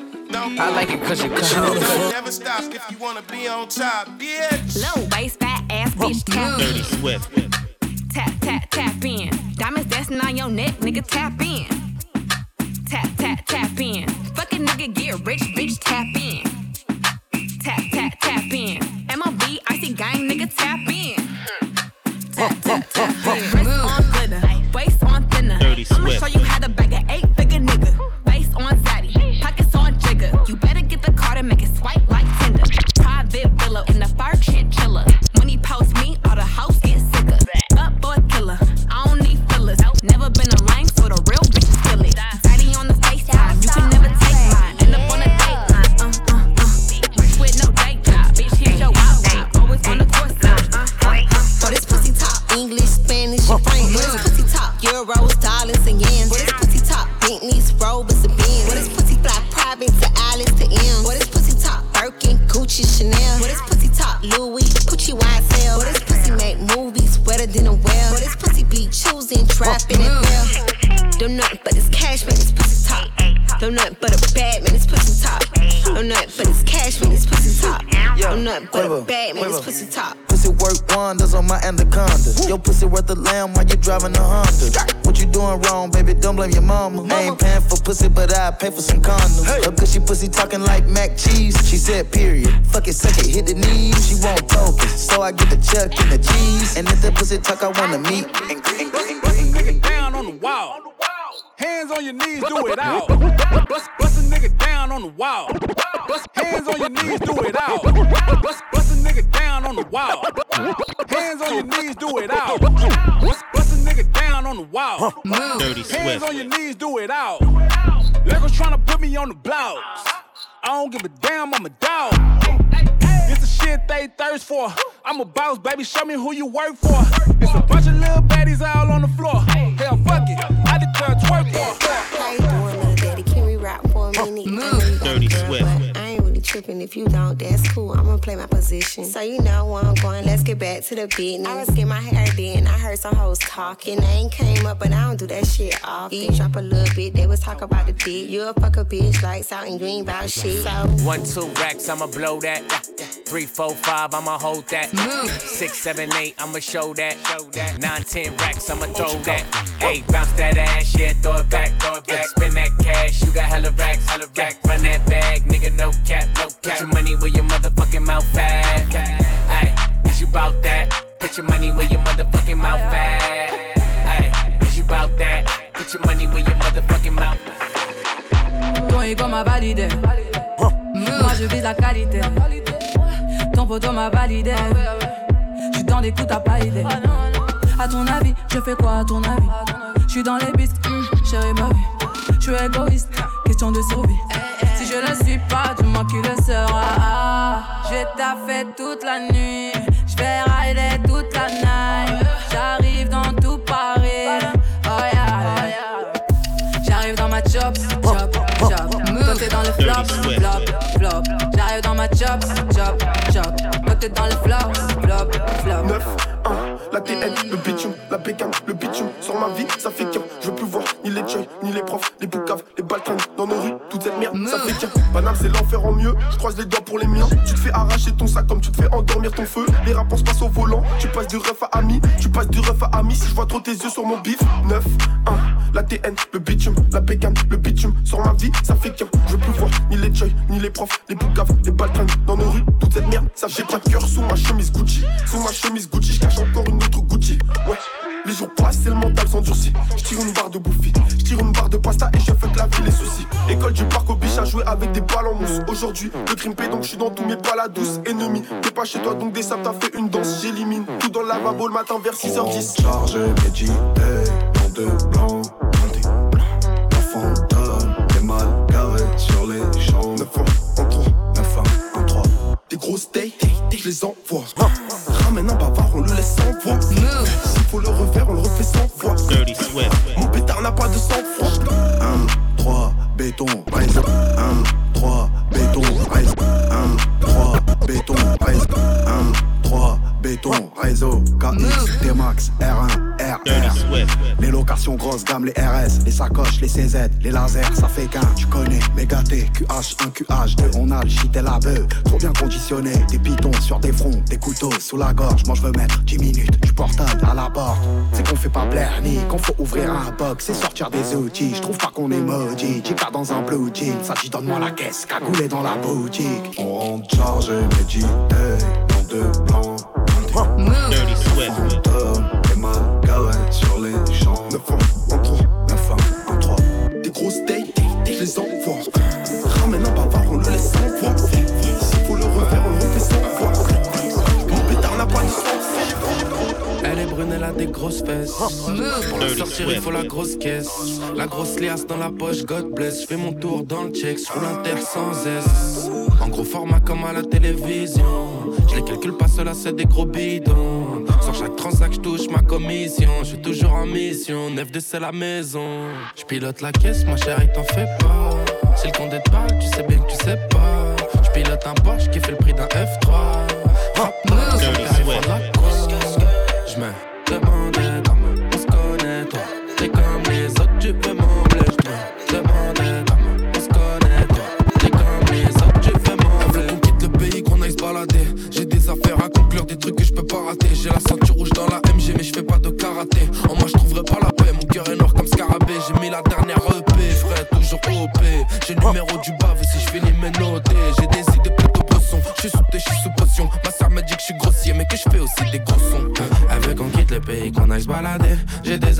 I like it cause you cut how I'm cut. Never stop if you wanna be on top, bitch. Low waist, fat ass, bitch, tap Dirty in. Swift. Tap, tap, tap in. Diamonds dancing on your neck, nigga, tap in. Tap, tap, tap in. Fuck a nigga, get rich, bitch, tap in. Tap, tap, tap in. MLB, icy gang, nigga, tap in. Tap, tap, tap in. A lamb while you driving a Honda. What you doing wrong, baby? Don't blame your mama. I ain't paying for pussy, but I pay for some condoms. Her cause she pussy talking like mac cheese. She said period. Fuck it, suck it, hit the knees. She won't focus, so I get the chuck and the cheese. And if the pussy talk, I wanna meet. And, and, and, Bust a nigga down on the wall. Hands on your knees, do it out. Bust, bust a nigga down on the wall. Bust, hands on your knees, do it out. Bust, bust a nigga down on the wall. Hands on your knees, do it out. [LAUGHS] Bust, bust a nigga down on the wall. Dirty Hands Swift. on your knees, do it out. Legos tryna put me on the blogs. I don't give a damn, I'm a dog. It's the shit they thirst for. I'm a boss, baby, show me who you work for. It's a bunch of little baddies all on the floor. Hell, fuck it, I declare twerk for. How you doing, little daddy? Can we rap for a minute? Dirty Swift. Tripping. If you don't, that's cool. I'm gonna play my position. So you know where I'm going. Let's get back to the business. I was getting my hair and I heard some hoes talking. They ain't came up, but I don't do that shit often. Drop a little bit. They was talking about the dick. You a fuck a bitch, like out and ain't about shit. So One, two racks, I'ma blow that. Three, four, five, I'ma hold that. Move. Six, seven, eight, I'ma show that. Nine, ten racks, I'ma throw that. Hey, bounce that ass, yeah, throw it back, throw it back. Spend that cash, you got hella racks, hella rack. Run that bag, nigga, no cap. Put your money where your motherfucking mouth at. Hey, is you bout that? Put your money where your motherfucking mouth at. Hey, is you bout that? Put your money where your motherfucking mouth Ton ego m'a validé. Moi je vise la qualité. Ton poteau m'a validé. J'suis dans des coups, t'as pas idée. À ton avis, je fais quoi à ton avis? J'suis dans les pistes, hum, chérie ma vie. J'suis égoïste, question de survie. Si je le suis pas, dis-moi qui le sera. J'ai taffé toute la nuit. J'vais rider toute la night. J'arrive dans tout Paris. Oh yeah. J'arrive dans ma chop, chop, chop. Toi t'es dans le flop, flop, flop. J'arrive dans ma chop, chop, chop. Toi t'es dans le flop, flop, flop. 9, 1, la TN, le bitume, la bécane, le bitume. Sur ma vie, ça fait qu'un. Je veux plus voir ni les joy, ni les profs, c'est l'enfer en mieux. Je croise les doigts pour les miens. Tu te fais arracher ton sac comme tu te fais endormir ton feu. Les rapports se passent au volant. Tu passes du ref à ami, tu passes du ref à ami. Si je vois trop tes yeux sur mon bif, 9, 1, la TN, le bitume, la bécane, le bitume. Sur ma vie, ça fait qu'un. Je veux plus voir ni les joy, ni les profs, les boucaves, les balkans dans nos rues. Toute cette merde, ça fait pas de cœur sous ma chemise Gucci. Sous ma chemise Gucci, je cache encore une autre Gucci. Ouais. Les jours passent et le mental s'endurcit. Je tire une barre de bouffi, École du parc au biche à jouer avec des balles en mousse. Aujourd'hui, le crime paie donc je suis dans tous mes balles douces. Ennemi, t'es pas chez toi donc des sables, t'as fait une danse. J'élimine tout dans le lavabo le matin vers 6h10. Chargé, médité, dans de blanc, la fantôme, les mal garés sur les champs. 9 ans en 3, 9 ans en 3. Des grosses dates, je les envoie. Location grosse gamme, les RS, les sacoches, les CZ, les lasers, ça fait qu'un, tu connais. Méga T, QH1, QH2, on a le shit et la bœuf. Trop bien conditionné, des pitons sur des fronts, des couteaux sous la gorge. Moi je veux mettre 10 minutes, du portable à la porte. C'est qu'on fait pas blaire ni qu'on faut ouvrir un box et sortir des outils. Je trouve pas qu'on est maudit, j'ai dans un blue jean. Ça dit donne-moi la caisse, cagoulé dans la boutique. On rentre chargé, médité, plans. Dirty grosses fesses. Pour la sortir, il faut la grosse caisse. La grosse liasse dans la poche, God bless. Je fais mon tour dans le check, je roule inter sans S. En gros format comme à la télévision. Je les calcule pas, cela c'est des gros bidons. Sur chaque transac, je touche ma commission. Je suis toujours en mission, 9 de c'est la maison. Je pilote la caisse, ma chérie, t'en fais pas. Si le compte est pas, tu sais bien que tu sais pas. Je pilote un Porsche qui fait le prix d'un F3. Hop, je me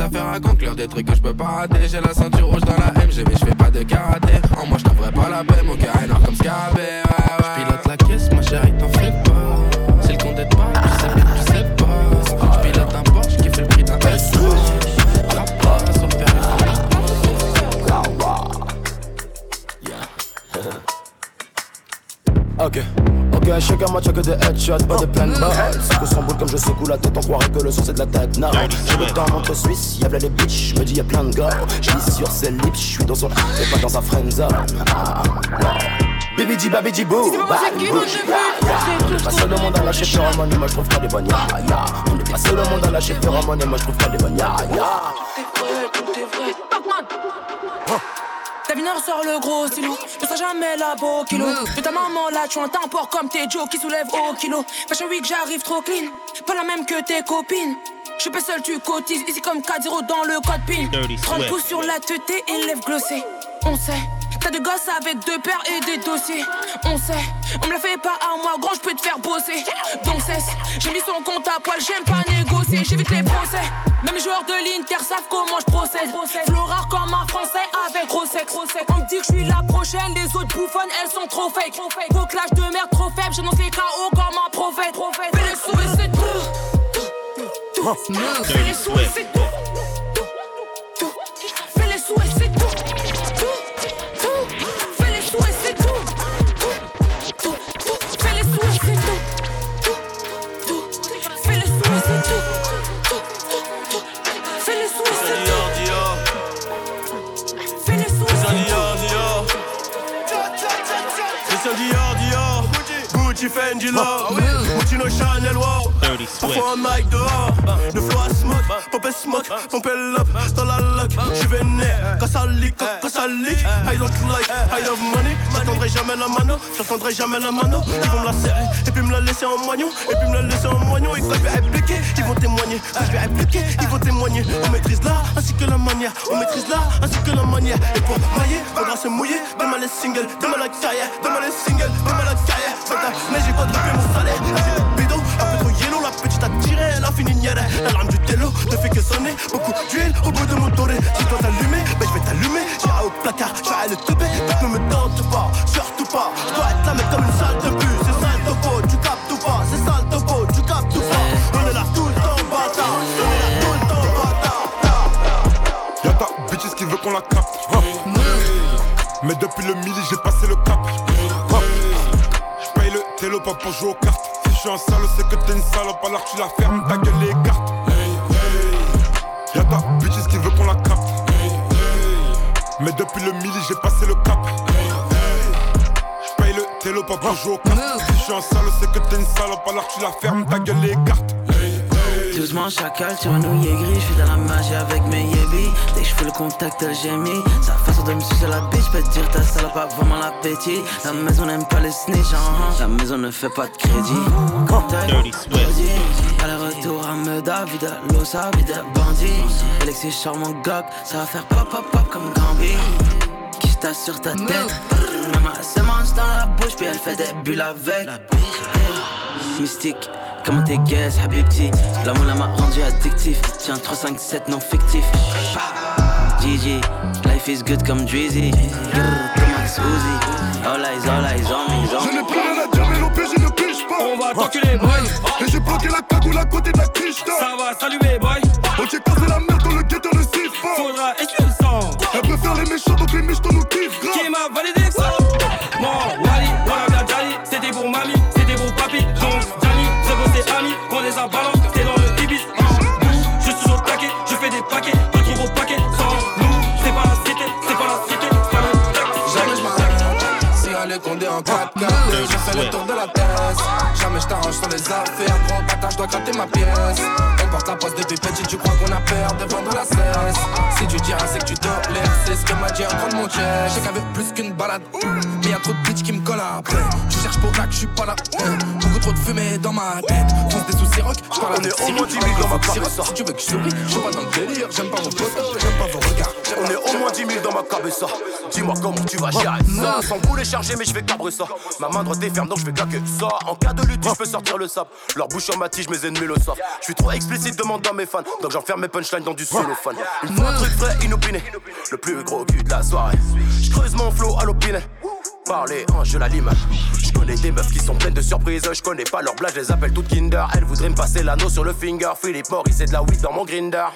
affaires à conclure, des trucs que je peux pas rater. J'ai la ceinture rouge dans la MG, mais je fais pas de karaté. En moi, je pas la paix. Mon cœur est noir comme scarabée. Match que des headshots, pas de plein de balles. Que son boule comme je secoue la tête, on croirait que le son c'est de la tête. Non, j'ai le temps entre Suisse, y'a les bitches, je me dis y'a plein de gars. J'lis sur ses lips, je suis dans son et pas dans sa friendzone. Ah, Baby G, baby G, boo, bad On est pas seul au monde à lâcher phéromones, moi je trouve pas des bonnes. On est pas seul au monde à lâcher phéromones, moi je trouve pas des bonnes Ta vineur sort le gros stylo, je serai jamais la beau kilo. De ta maman là, tu un port comme tes Joe qui soulève au kilo. Fashion week, j'arrive trop clean, pas la même que tes copines. Je suis pas seul, tu cotises ici comme 4 dans le code PIN. 30 pouces sur la tête et lève glossée. On sait. T'as des gosses avec deux paires et des dossiers. On sait, on me la fait pas à moi, grand, je peux te faire bosser. Donc cesse, j'ai mis son compte à poil, j'aime pas négocier, j'évite les procès. Même les joueurs de l'Inter savent comment je procède. Florar comme un français avec gros sexe. On me dit que je suis la prochaine, les autres bouffonnes, elles sont trop fake. Vos clash de merde trop faible, j'annonce les KO comme un prophète. Fais les sous et c'est tout. Fais les sous et c'est tout. Gucci, Fendi, Love. Gucci, no Chanel, wow Parfois un mic dehors Le flow à smoke, pop et smoke Pompe up dans la lock J'suis vénère quand ça leak, quand ça leak. I don't like, I love money. J'attendrai jamais la mano, j'attendrai jamais la mano. Ils vont me la serrer et puis me la laisser en moignon Et puis me la laisser en moignon. Et quand je vais répliquer, ils vont témoigner. Quand je vais répliquer, ils vont témoigner. On maîtrise l'art ainsi que la manière. On maîtrise l'art ainsi que la manière. Et pour mailler, faudra se mouiller. Demain les singles, demain la carrière. Demain les singles, demain la carrière. Mais j'ai quadruplé mon salaire. Yellow, la petite a tiré, elle a fini. La larme du télo ne fait que sonner. Beaucoup d'huile au bout de mon doré. Si toi t'allumer, ben je vais t'allumer. J'ai au placard, j'ai le teubé. Ne me tente pas, surtout pas. Je dois être là, mais comme une salle de bus. C'est sale topo, tu captes ou pas? C'est sale topo, tu captes ou pas? On est là tout le temps, bâtard. On est tout le temps, bâtard. Y'a ta bitches qui veut qu'on la capte. Mais depuis le midi, j'ai passé le cap. Télo pas pour jouer aux cartes. Je suis un salaud, c'est que t'es une salope, alors tu la fermes, ta gueule les cartes. Y'a ta bitches qui veut qu'on la capte. Mais depuis le midi, j'ai passé le cap. J'paye le télo pas pour jouer cartes. Si je suis un salaud, c'est que t'es une salope, alors tu la fermes, ta gueule les cartes. Doucement chacal, tu renouilles gris, je suis dans la magie avec mes yébis Dès que je fais le contact, elle gémit. Sa façon de me sucer la bitch, peut dire ta salope a vraiment l'appétit. La maison n'aime pas les snitch, hein. La maison ne fait pas de crédit. Contact, Aller-retour à Meda, vida, l'osa, vida, bandit. Alexis charmant gog, ça va faire pop pop pop comme Gambi. Qui se sur ta tête? Maman, elle se mange dans la bouche, puis elle fait des bulles avec. Mystique. Comment t'es guess, Habibti L'amour m'a rendu addictif. Tiens 3, 5, 7 non fictif. GG Life is good comme Drizzy. Max Uzi. All eyes, all eyes on me Je n'ai plus rien à dire mais l'OPJ ne pige pas. On va t'enculer boy. Et j'ai bloqué la cagoule à côté de la quiche Ça va saluer boy. On t'est cassé la merde dans le ghetto ne siffle pas. Faudra le sang. Elle préfère les méchants donc les miches nous 4K Je fais le tour de la thèse Jamais je t'arrange sur les affaires. Gros bâtard je dois gratter ma pièce. On porte la poste depuis petit Tu crois qu'on a peur de vendre la cesse. Si tu diras c'est que tu tolères C'est ce que m'a dit un prendre mon check Je sais qu'avec plus qu'une balade. Mais y'a trop de bitch qui me collent après. Tu cherches pour que je suis pas là. Beaucoup trop de fumée dans ma tête. Fonce des soucis rock Je parle On est au moins 10 000 dans ma cabessa. Si tu veux que je souris Je suis pas dans le délire. J'aime pas vos photos J'aime pas vos regards. On est au moins 10 000 dans ma cabessa. Dis-moi comment tu vas gérer ça Sans boulet chargé mais je vais cabrer ça main droite est ferme donc je vais claquer ça En cas de lutte je peux sortir le sable Leur bouche en ma tige mes ennemis le savent Je suis trop explicite demande dans mes fans Donc j'enferme mes punchlines dans du cellophane Il faut un truc frais inopiné Le plus gros cul de la soirée Je creuse mon flow à l'opiné Parler, je la lime. Je connais des meufs qui sont pleines de surprises. Je connais pas leur blague, je les appelle toutes Kinder. Elles voudraient me passer l'anneau sur le finger. Philippe Maurice, c'est de la weed dans mon grinder.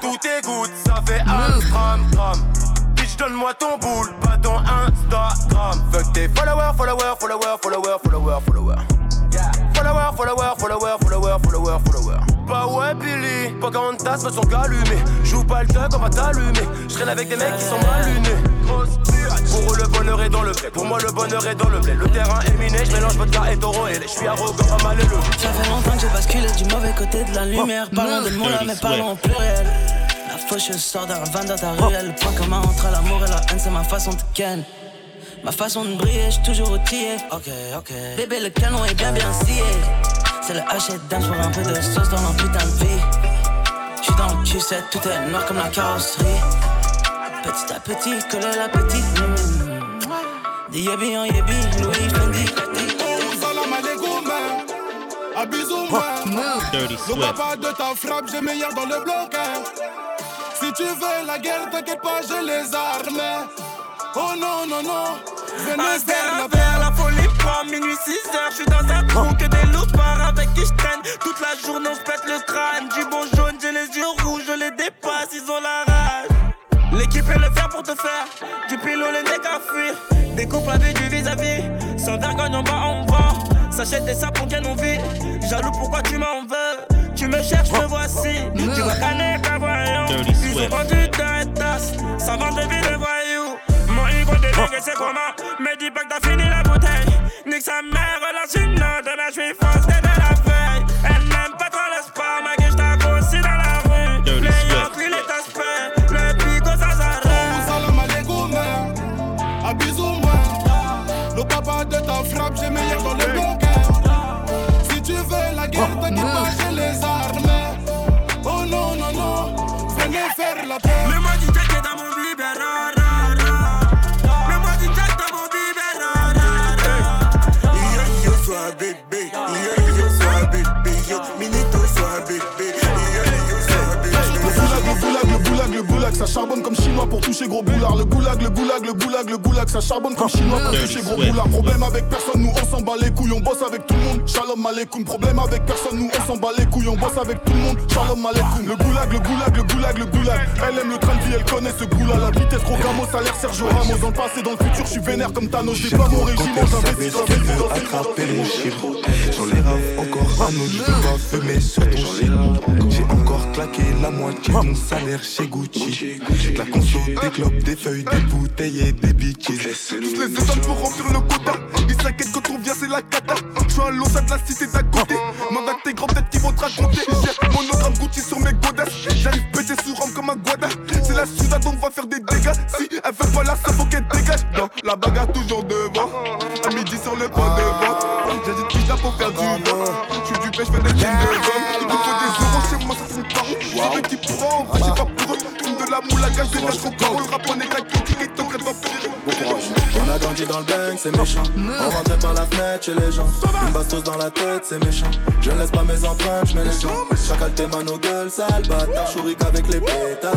Tout est good, ça fait un gram gram. Bitch, donne-moi ton boule, pas ton Instagram. Fuck tes followers, followers, followers, followers, followers, followers. Follower, follower, follower, follower, follower, follower. Bah ouais, Billy, pas quand tasses me sont allumés. Joue pas le thug, on va t'allumer. Je traîne avec des mecs qui sont mal lunés. Pour eux, le bonheur est dans le blé. Pour moi, le bonheur est dans le blé. Le terrain est miné, je mélange vodka et taureau et Je suis arrogant, pas mal élevé. Ça fait longtemps que j'ai basculé du mauvais côté de la lumière. Parlons de moi là, mais parlons au pluriel. Faucheuse sort d'un van dans ta ruelle. Le point commun entre l'amour et la haine, c'est ma façon de ken. Ma façon de briller, j'suis toujours outillé. Ok, ok. Bébé, le canon est bien bien scié. C'est le hachette dance pour un peu de sauce dans leur putain de vie. J'suis dans le Q7, tout est noir comme la carrosserie. Petit à petit, coller la petite. Des yébi en yébi, Louis Fendi. Salam alaikum, Abisou, Le papa de ta frappe, j'ai meilleur dans le bloc. hein. Si tu veux la guerre, t'inquiète pas, j'ai les armes. Oh non, non, non. Venez faire la folie prend minuit 6 heures, je suis dans un trou que des loups par avec qui je traîne. Toute la journée on se pète le crâne. Du bon jaune, j'ai les yeux rouges, je les dépasse, ils ont la rage. L'équipe est le fer pour te faire. Du pilot, les nègres à fuir. Des couples avec du vis-à-vis. Sans vergogne en bas on vend S'achète des pour qu'elle nous vit Jaloux pourquoi tu m'en veux? Tu me cherches, me voici. Tu vas canner qu'un voyant Ils ont vendu ta tasse. Ça vend des vies de voyous Mon ego délégué c'est comment Mais dis pas que t'as fini la bouteille. Nique sa mère, relâche une note Demain force de ça charbonne comme chinois pour toucher gros boulard. Le goulag, le goulag, le goulag, le goulag, ça charbonne comme chinois pour toucher gros boulard. Problème avec personne, nous on s'en bat les couilles, on bosse avec tout le monde. Shalom aleikoum. Problème avec personne, nous on s'en bat les couilles, on bosse avec tout le monde. Shalom aleikoum. Le goulag, le goulag, le goulag, le goulag. Elle aime le train de vie, elle connaît ce goût-là. La vitesse Rocamo, ça a l'air Sergio Ramos. Dans le passé, dans le futur, je suis vénère comme Thanos. J'ai pas mon régime, j'investis, dans attraper les chiffres. J'en les rave encore un autre, je peux pas fumer sur ton shit. J'ai encore claqué la moitié de mon salaire chez Gucci. De la conso, des clopes, des feuilles, des bouteilles et des bitches. Tous les étoiles pour remplir le quota. Ils s'inquiètent quand on vient, c'est la cata. Je suis un losa de la cité d'à côté. Manda tes grands têtes qui vont te raconter. J'ai monogramme Gucci sur mes godasses. J'arrive pété sur Rome comme un guada. C'est la Sudade, on va faire des dégâts. Si elle fait pas la ça faut qu'elle dégage. Dans la bagarre, toujours deux. Gage, trop le rap, on est critique, et ton crête Bon courage. On a grandi dans le bang, c'est méchant. On rentrait par la fenêtre chez les gens. Une bastos dans la tête, c'est méchant. Je ne laisse pas mes empreintes, je mets les gens. Chacal tes mains nos gueules, sale bâtard. Chourique avec les pétards.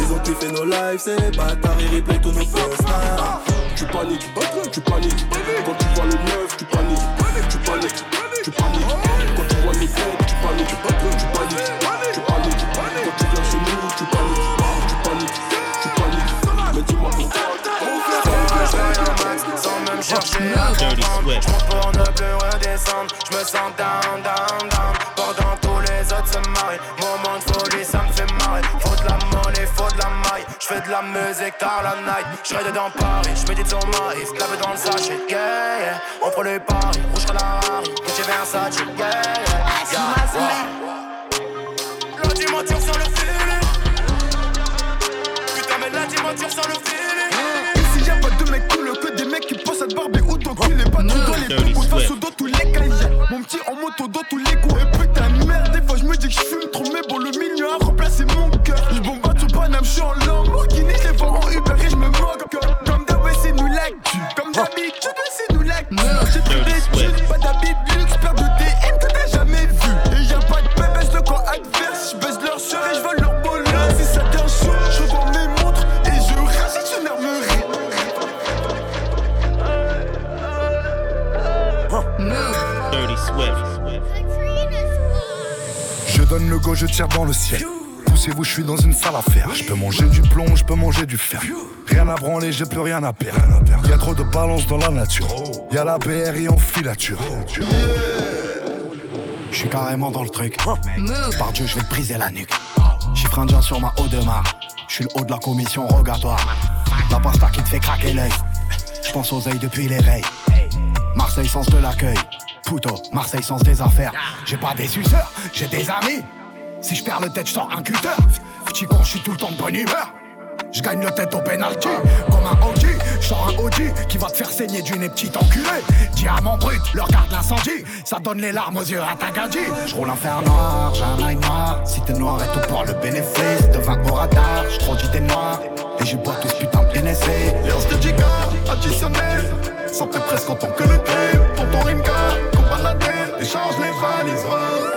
Ils ont kiffé nos lives, c'est bâtard. Ils replay tous nos posts. Tu paniques, tu paniques. Quand tu vois le neuf, à comprendre Je pour ne plus redescendre Je me sens down, down, down. Pendant tous les autres se marient. Moment de folie, ça me fait marrer. Faut de la monnaie, faut de la maille. Je fais de la musique tard la night. Je dedans Paris, je médite sur maïs. Clavé dans le sachet, yeah, yeah. On prend les paris, rouge comme la Rari. Gucci Versace, yeah, yeah, yeah. La dimension sur le fil. Putain mais la dimension sur le fil. Que des mecs qui passent à te barber ou t'enculer pas dans les pompes face au dos tous les cahiers. Mon petit en moto dans tous les coups. Et putain merde Des fois je me dis que je fume trop. Mais bon le milieu a remplacé mon cœur. Je bombarde sur Paname, je suis en Lamborghini dans le ciel. Poussez-vous, je suis dans une salle à faire. Je peux manger du plomb, je peux manger du fer. Rien à branler, j'ai plus rien à perdre. Y a trop de balance dans la nature. Y'a la BRI en filature. Je suis carrément dans le truc. Par Dieu, je vais te briser la nuque. Chiffre indien sur ma haut de main. Je suis le haut de la commission rogatoire. La pasta qui te fait craquer l'œil. Je pense aux ailes depuis l'éveil. Marseille sens de l'accueil. Puto, Marseille sens des affaires. J'ai pas des suceurs, j'ai des amis. Si je perds le tête, je sors un cutter. Petit con, je suis tout le temps de bonne humeur. Je gagne le tête au penalty, comme un OG. Je sors un OG qui va te faire saigner du nez petit enculé. Diamant brut, leur garde l'incendie. Ça donne les larmes aux yeux à ta gadji. Je roule un fer noir, j'ai un œil noir. Si t'es noir et tout pour le bénéfice. Devant au radar, je trop t'es noir. Et je bois tout ce putain de NSC. Lance de Giga, additionnel. Santé presque en tant que le thé. Tonton Rimka, combat la tête. Échange les valises.